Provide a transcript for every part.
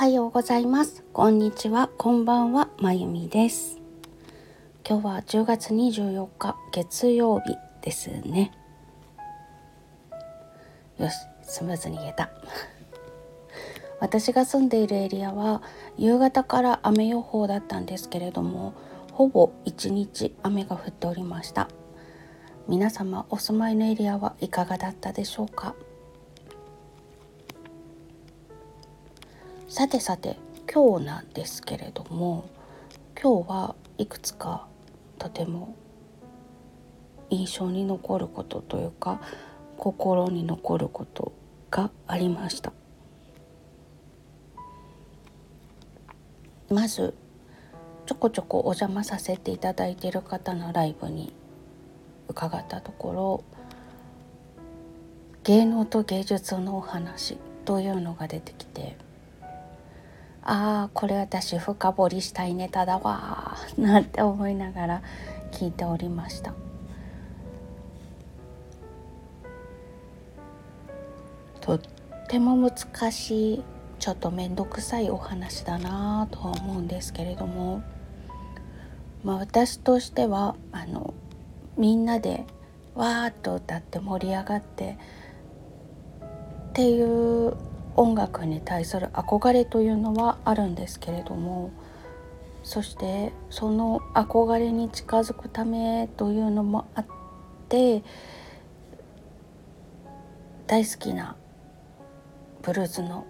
はようございます。こんにちは。こんばんは。まゆみです。今日は10月24日月曜日ですね。よしスムーズに言えた。私が住んでいるエリアは夕方から雨予報だったんですけれどもほぼ一日雨が降っておりました。皆様お住まいのエリアはいかがだったでしょうか？さてさて今日なんですけれども今日はいくつかとても印象に残ることというか心に残ることがありました。まずちょこちょこお邪魔させていただいている方のライブに伺ったところ芸能と芸術のお話というのが出てきてああこれ私深掘りしたいネタだわ なんて思いながら聞いておりました。とっても難しいちょっと面倒くさいお話だなとは思うんですけれども、まあ、私としてはあのみんなでわーっと歌って盛り上がってっていう音楽に対する憧れというのはあるんですけれどもそしてその憧れに近づくためというのもあって大好きなブルーズの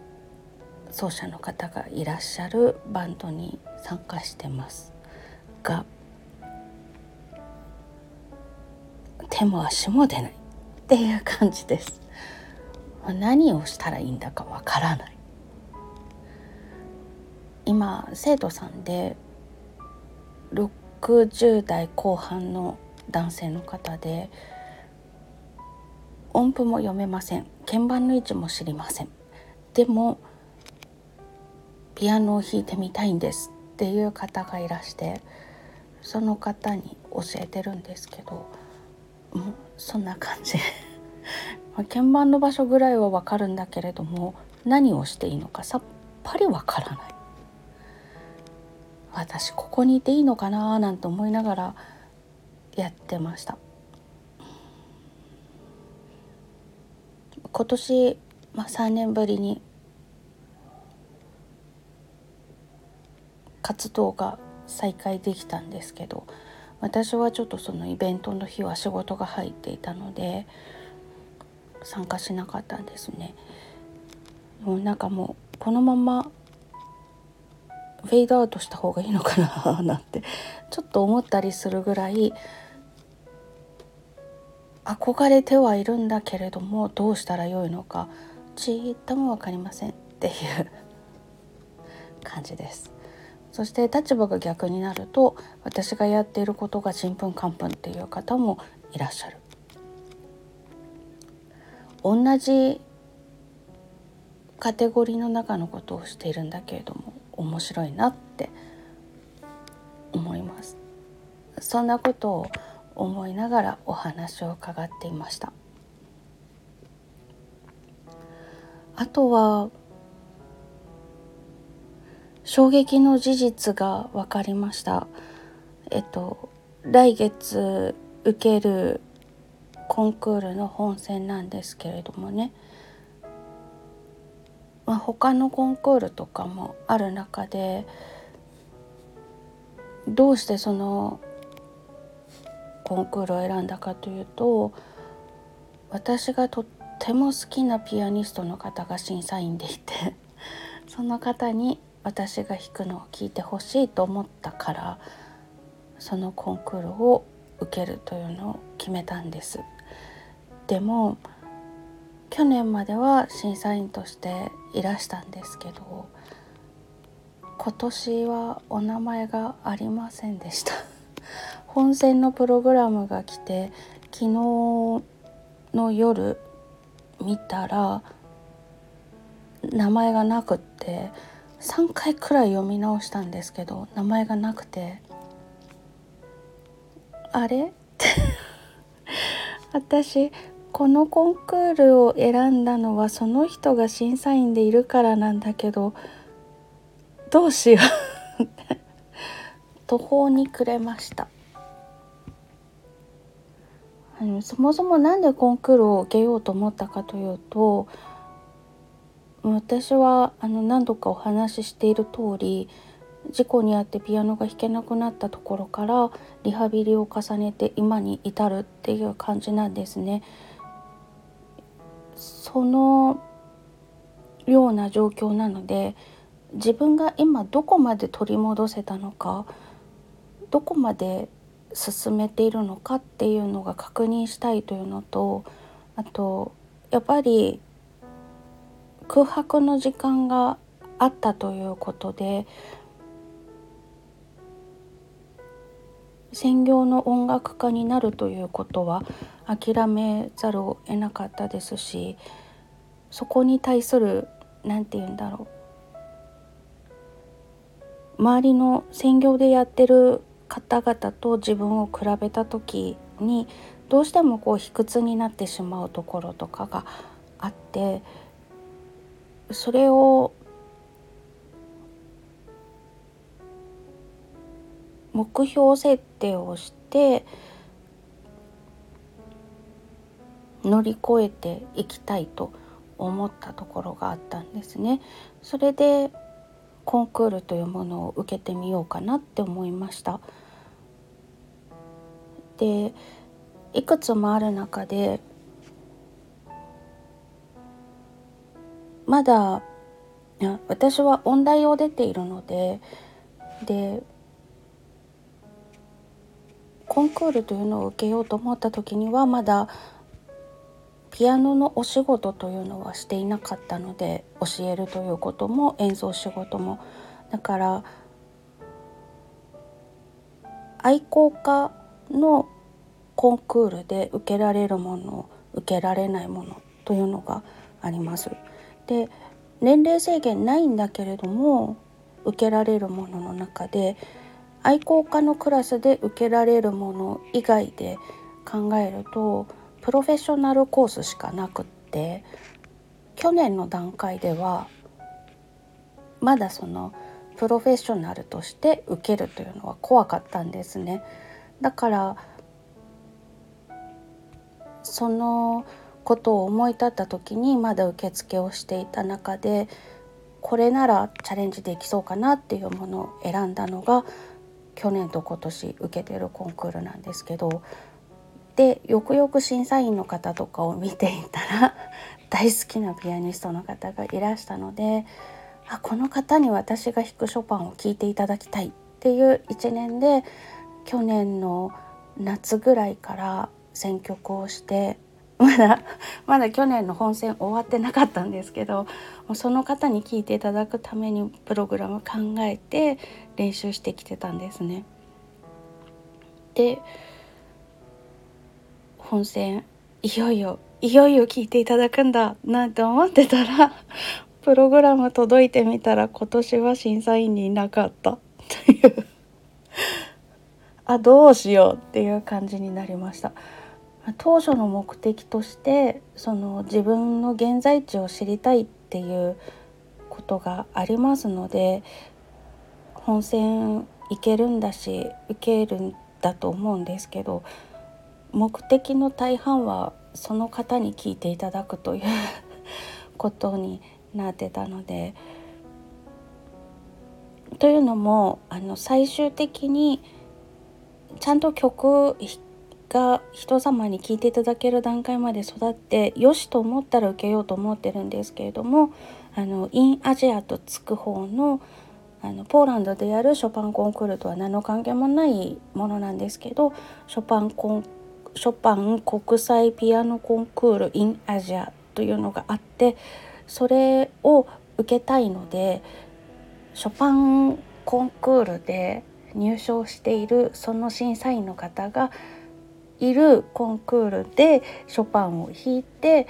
奏者の方がいらっしゃるバンドに参加してますが手も足も出ないっていう感じです。何をしたらいいんだかわからない。今生徒さんで60代後半の男性の方で音符も読めません。鍵盤の位置も知りません。でもピアノを弾いてみたいんです。っていう方がいらしてその方に教えてるんですけどもうそんな感じ。鍵盤の場所ぐらいはわかるんだけれども何をしていいのかさっぱりわからない。私ここにいていいのかななんて思いながらやってました。今年、まあ、3年ぶりに活動が再開できたんですけど私はちょっとそのイベントの日は仕事が入っていたので参加しなかったんですね。もうなんかもうこのままフェードアウトした方がいいのかななんてちょっと思ったりするぐらい憧れてはいるんだけれどもどうしたらよいのかちっとも分かりませんっていう 感じです。そして立場が逆になると私がやっていることがちんぷんかんぷんっていう方もいらっしゃる。同じカテゴリーの中のことをしているんだけれども面白いなって思います。そんなことを思いながらお話を伺っていました。あとは衝撃の事実が分かりました。えっと来月受けるコンクールの本戦なんですけれどもね、まあ、他のコンクールとかもある中でどうしてそのコンクールを選んだかというと私がとっても好きなピアニストの方が審査員でいて その方に私が弾くのを聞いてほしいと思ったからそのコンクールを受けるというのを決めたんです。でも去年までは審査員としていらしたんですけど今年はお名前がありませんでした。本戦のプログラムが来て昨日の夜見たら名前がなくって3回くらい読み直したんですけど名前がなくてあれ？私このコンクールを選んだのはその人が審査員でいるからなんだけどどうしよう途方に暮れましたあのそもそも何でコンクールを受けようと思ったかというと私はあの何度かお話ししている通り事故に遭ってピアノが弾けなくなったところからリハビリを重ねて今に至るっていう感じなんですね。そのような状況なので自分が今どこまで取り戻せたのかどこまで進めているのかっていうのが確認したいというのとあとやっぱり空白の時間があったということで専業の音楽家になるということは諦めざるを得なかったですしそこに対する何て言うんだろう。周りの専業でやってる方々と自分を比べた時にどうしてもこう卑屈になってしまうところとかがあってそれを目標設定をして乗り越えていきたいと思ったところがあったんですね。それでコンクールというものを受けてみようかなって思いました。でいくつもある中でまだ私は音大を出ているのででコンクールというのを受けようと思った時にはまだピアノのお仕事というのはしていなかったので教えるということも演奏仕事もだから愛好家のコンクールで受けられるもの受けられないものというのがあります。で年齢制限ないんだけれども受けられるものの中で愛好家のクラスで受けられるもの以外で考えるとプロフェッショナルコースしかなくって去年の段階ではまだそのプロフェッショナルとして受けるというのは怖かったんですね。だからそのことを思い立った時にまだ受付をしていた中でこれならチャレンジできそうかなっていうものを選んだのが去年と今年受けてるコンクールなんですけどでよくよく審査員の方とかを見ていたら 大好きなピアニストの方がいらしたのであこの方に私が弾くショパンを聴いていただきたいっていう一年で去年の夏ぐらいから選曲をしてまだ まだ去年の本戦終わってなかったんですけどその方に聞いていただくためにプログラム考えて練習してきてたんですね。で本戦いよいよいよいよ聞いていただくんだなんて思ってたら プログラム届いてみたら今年は審査員にいなかったという あどうしようっていう感じになりました。当初の目的としてその自分の現在地を知りたいっていうことがありますので本戦行けるんだし受けるんだと思うんですけど目的の大半はその方に聞いていただくという ことになってたので。というのもあの最終的にちゃんと曲弾が人様に聞いていただける段階まで育ってよしと思ったら受けようと思ってるんですけれどもあのインアジアとつく方のあのポーランドでやるショパンコンクールとは何の関係もないものなんですけどショパンコンショパン国際ピアノコンクール in アジアというのがあってそれを受けたいのでショパンコンクールで入賞しているその審査員の方がいるコンクールでショパンを弾いて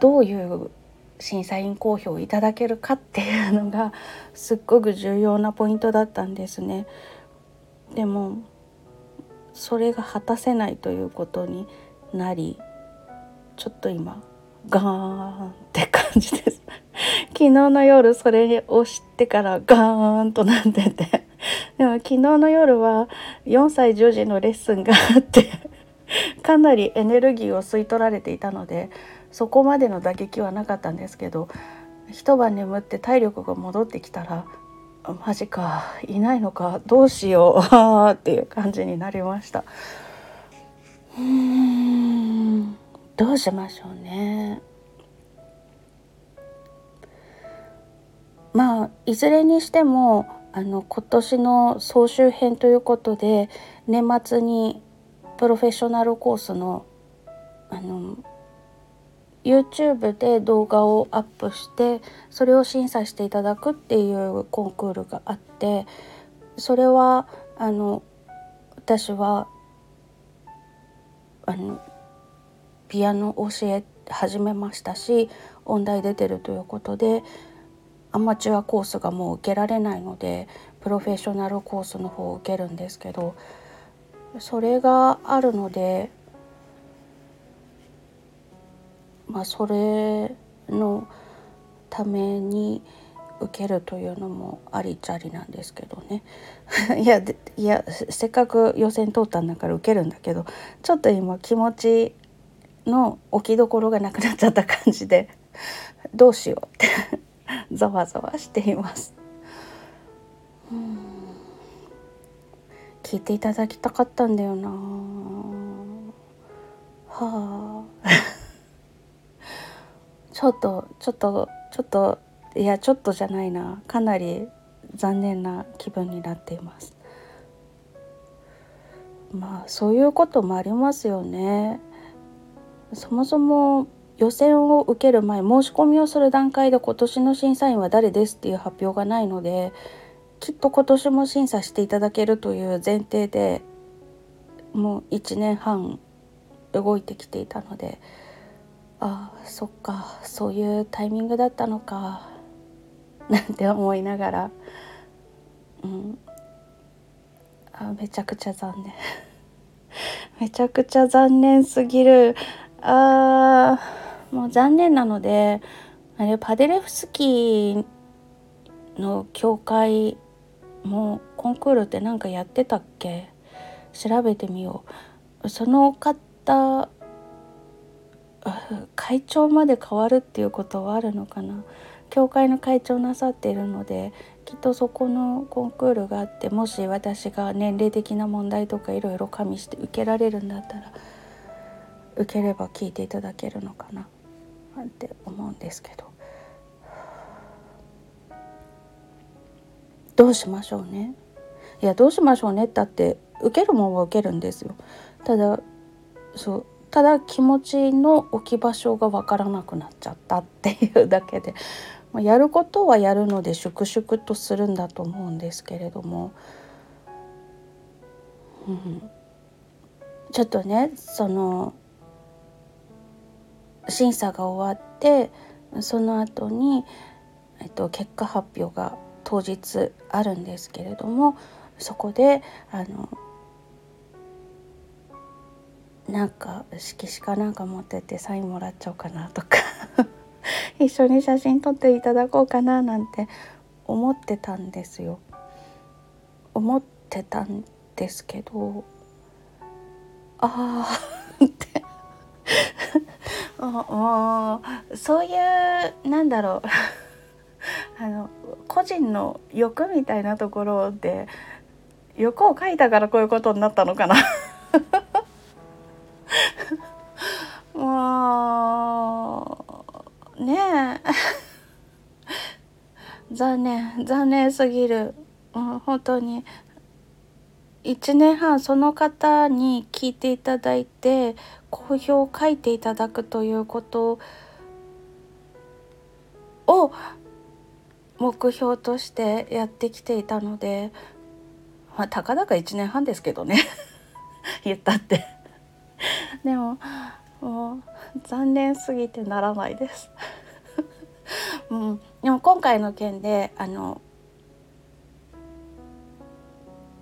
どういう審査員公表をいただけるかっていうのがすっごく重要なポイントだったんですね。でもそれが果たせないということになりちょっと今ガーンって感じです 昨日の夜それを知ってからガーンとなってて でも昨日の夜は4歳10時のレッスンがあって かなりエネルギーを吸い取られていたのでそこまでの打撃はなかったんですけど一晩眠って体力が戻ってきたらマジかいないのかどうしようっていう感じになりました。うーんどうしましょうね。まあいずれにしてもあの今年の総集編ということで年末にプロフェッショナルコースのあの YouTube で動画をアップしてそれを審査していただくっていうコンクールがあってそれはあの私はあのピアノを教え始めましたし音大出てるということでアマチュアコースがもう受けられないのでプロフェッショナルコースの方を受けるんですけどそれがあるのでまあそれのために受けるというのもありちゃりなんですけどね。いやいやせっかく予選通ったんだから受けるんだけどちょっと今気持ちの置きどころがなくなっちゃった感じでどうしようって。ざわざわしています。聞いていただきたかったんだよな。はあ。ちょっとちょっとちょっといやちょっとじゃないな。かなり残念な気分になっています。まあそういうこともありますよね。そもそも予選を受ける前申し込みをする段階で今年の審査員は誰ですっていう発表がないのできっと今年も審査していただけるという前提でもう1年半動いてきていたのでああそっかそういうタイミングだったのかなんて思いながらうん。あめちゃくちゃ残念。めちゃくちゃ残念すぎる。あー。もう残念なのであれパデレフスキーの教会もコンクールって何かやってたっけ？調べてみよう。その方会長まで変わるっていうことはあるのかな？教会の会長なさっているのできっとそこのコンクールがあってもし私が年齢的な問題とかいろいろ加味して受けられるんだったら受ければ聞いていただけるのかな？なんて思うんですけど。どうしましょうね。いやどうしましょうね。だって受けるもんは受けるんですよ。ただそうただ気持ちの置き場所が分からなくなっちゃったっていうだけで。やることはやるので粛々とするんだと思うんですけれども、うん、ちょっとねその審査が終わってその後に、えっと、結果発表が当日あるんですけれどもそこであのなんか色紙かなんか持っててサインもらっちゃおうかなとか 一緒に写真撮っていただこうかななんて思ってたんですよ。思ってたんですけどああってもうそういうなんだろう。あの個人の欲みたいなところで欲を書いたからこういうことになったのかな。もうねえ。残念残念すぎる、うん、本当に1年半その方に聞いていただいて好評を書いていただくということを目標としてやってきていたのでまあたかだか1年半ですけどね。言ったって。でももう残念すぎてならないです。うん、でも今回の件であの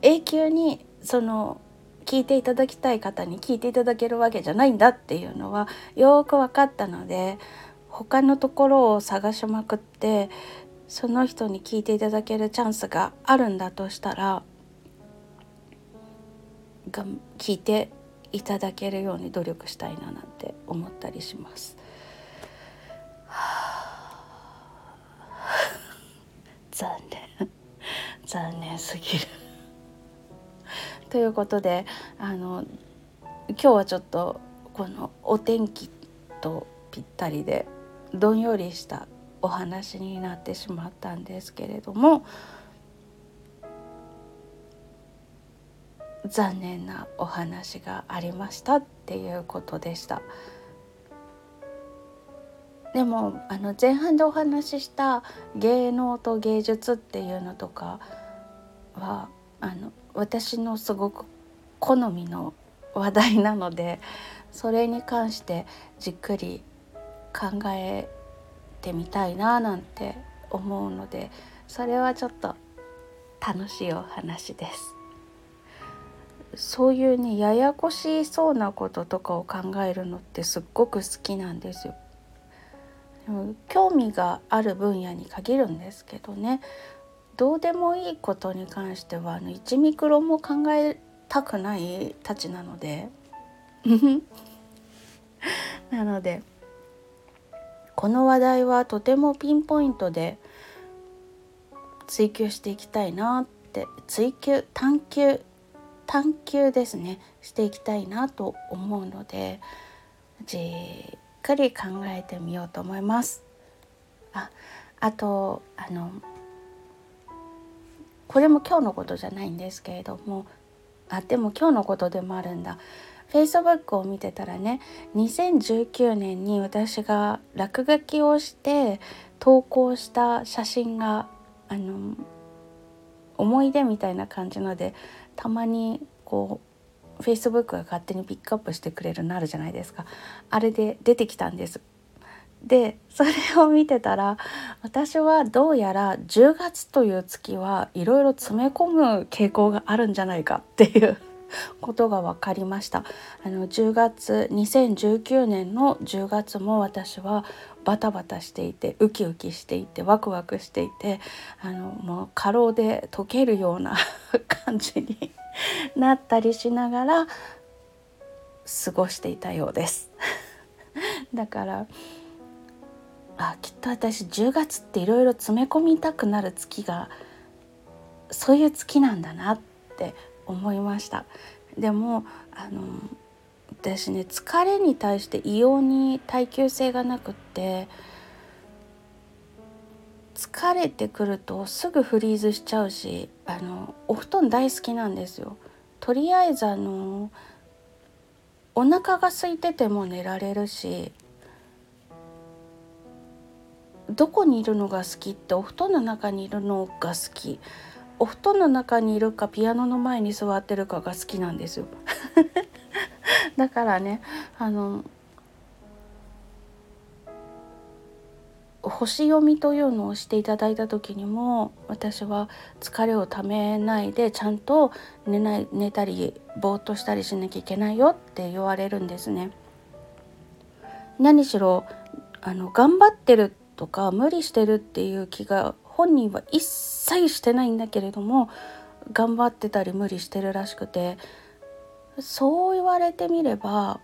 永久にその聞いていただきたい方に聞いていただけるわけじゃないんだっていうのはよく分かったので他のところを探しまくってその人に聞いていただけるチャンスがあるんだとしたらが聞いていただけるように努力したいななんて思ったりします。残念。残念すぎる。ということであの今日はちょっとこのお天気とぴったりでどんよりしたお話になってしまったんですけれども残念なお話がありましたっていうことでした。でもあの前半でお話しした芸能と芸術っていうのとかはあの私のすごく好みの話題なのでそれに関してじっくり考えてみたいななんて思うのでそれはちょっと楽しいお話です。そういうねややこしそうなこととかを考えるのってすっごく好きなんですよ。興味がある分野に限るんですけどねどうでもいいことに関してはあの1ミクロも考えたくないたちなので なのでこの話題はとてもピンポイントで追求していきたいなって追求探求探求ですねしていきたいなと思うのでじっくり考えてみようと思います。ああとあのこれも今日のことじゃないんですけれども。あでも今日のことでもあるんだ。Facebook を見てたらね2019年に私が落書きをして投稿した写真があの思い出みたいな感じのでたまにこう Facebook が勝手にピックアップしてくれるのあるじゃないですか。あれで出てきたんです。でそれを見てたら私はどうやら10月という月はいろいろ詰め込む傾向があるんじゃないかっていうことが分かりました。あの10月2019年の10月も私はバタバタしていてウキウキしていてワクワクしていてあのもう過労で溶けるような 感じになったりしながら過ごしていたようです。だからあきっと私10月っていろいろ詰め込みたくなる月がそういう月なんだなって思いましたでもあの私ね疲れに対して異様に耐久性がなくって疲れてくるとすぐフリーズしちゃうしあのお布団大好きなんですよ。とりあえずあのお腹が空いてても寝られるしどこにいるのが好きってお布団の中にいるのが好きお布団の中にいるかピアノの前に座ってるかが好きなんですよ だからねあの星読みというのをしていただいた時にも私は疲れをためないでちゃんと寝ない寝たりぼーっとしたりしなきゃいけないよって言われるんですね。何しろあの頑張ってるとか無理してるっていう気が本人は一切してないんだけれども頑張ってたり無理してるらしくてそう言われてみれば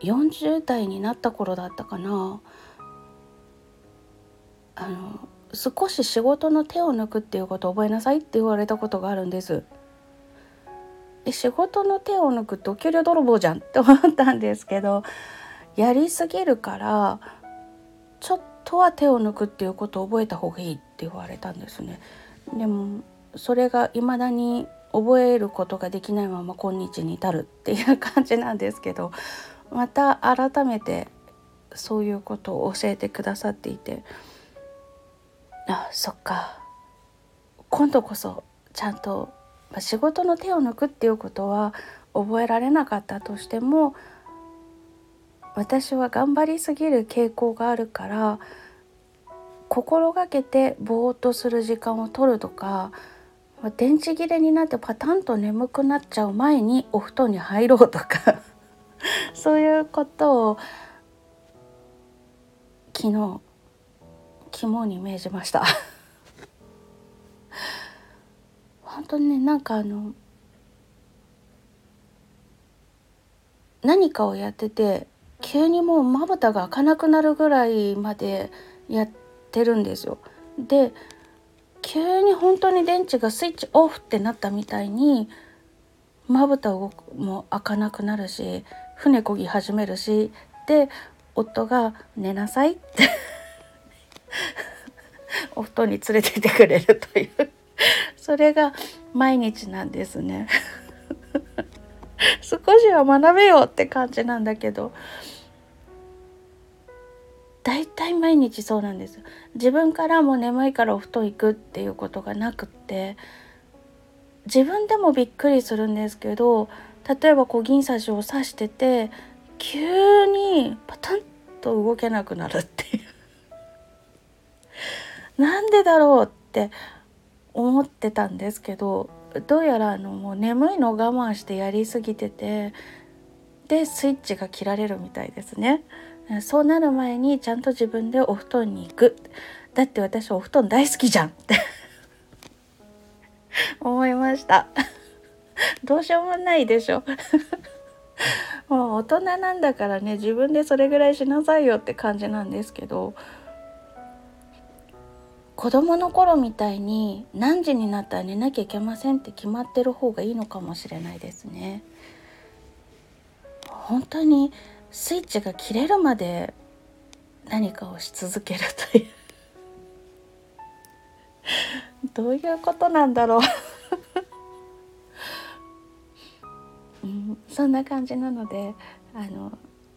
40代になった頃だったかなあの少し仕事の手を抜くっていうことを覚えなさいって言われたことがあるんです。で仕事の手を抜くってお給料泥棒じゃんって思ったんですけどやりすぎるからちょっとは手を抜くっていうことを覚えた方がいいって言われたんですね。でもそれが未だに覚えることができないまま今日に至るっていう感じなんですけどまた改めてそういうことを教えてくださっていてあそっか今度こそちゃんと仕事の手を抜くっていうことは覚えられなかったとしても私は頑張りすぎる傾向があるから心がけてぼーっとする時間を取るとか電池切れになってパタンと眠くなっちゃう前にお布団に入ろうとか そういうことを昨日肝に銘じました。本当にねなんかあの何かをやってて急にもうまぶたが開かなくなるぐらいまでやってるんですよ。で急に本当に電池がスイッチオフってなったみたいにまぶたも開かなくなるし船こぎ始めるしで夫が「寝なさい」ってお布団に連れてってくれるという。それが毎日なんですね。少しは学べよって感じなんだけど。大体毎日そうなんです自分からも眠いからお布団行くっていうことがなくって。自分でもびっくりするんですけど例えば小銀刺しを刺してて急にパタンと動けなくなるっていう。なんでだろうって思ってたんですけどどうやらあのもう眠いのを我慢してやりすぎててでスイッチが切られるみたいですね。そうなる前にちゃんと自分でお布団に行く。だって私お布団大好きじゃん。って思いました。どうしようもないでしょ。もう大人なんだからね自分でそれぐらいしなさいよって感じなんですけど。子供の頃みたいに何時になったら寝なきゃいけませんって決まってる方がいいのかもしれないですね。本当にスイッチが切れるまで何かをし続けるという。どういうことなんだろう。うん、そんな感じなのであの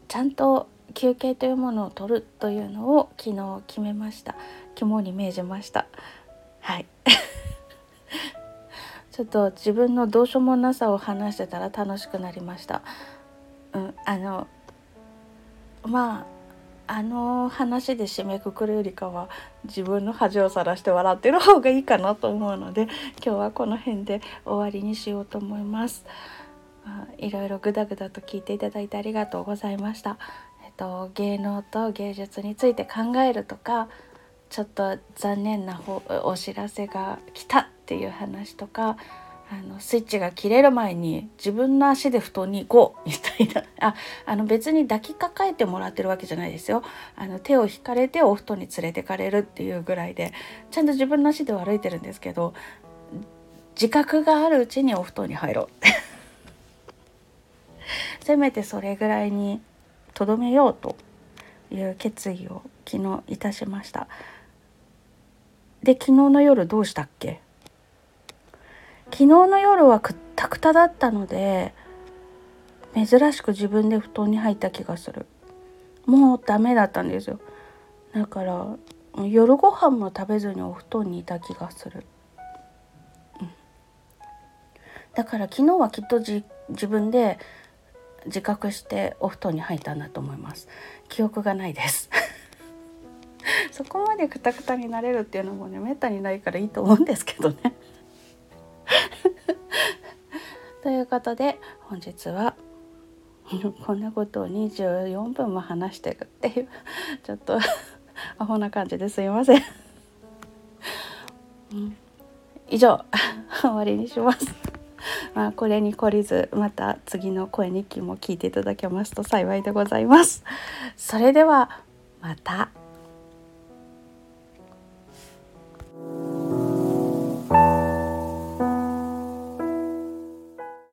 ちゃんと休憩というものを取るというのを昨日決めました。肝に銘じました。はい。ちょっと自分のどうしようもなさを話してたら楽しくなりました。うんあのまああの話で締めくくるよりかは自分の恥をさらして笑ってる方がいいかなと思うので今日はこの辺で終わりにしようと思います。いろいろグダグダと聞いていただいてありがとうございました。えっと、芸能と芸術について考えるとかちょっと残念なお知らせが来たっていう話とかあのスイッチが切れる前に自分の足で布団に行こう みたいな。ああの別に抱きかかえてもらってるわけじゃないですよ。あの手を引かれてお布団に連れてかれるっていうぐらいでちゃんと自分の足で歩いてるんですけど自覚があるうちにお布団に入ろう。せめてそれぐらいにとどめようという決意を昨日いたしました。で昨日の夜どうしたっけ？昨日の夜はくったくただったので珍しく自分で布団に入った気がする。もうダメだったんですよ。だから夜ご飯も食べずにお布団にいた気がする、うん、だから昨日はきっと自分で自覚してお布団に入ったんだと思います。記憶がないです。そこまでくたくたになれるっていうのもねめったにないからいいと思うんですけどね。ということで本日は こんなことを24分も話してるっていうちょっと アホな感じですいません。以上終わりにします。まあ、これに懲りずまた次の声日記も聞いていただけますと幸いでございます。それではまた。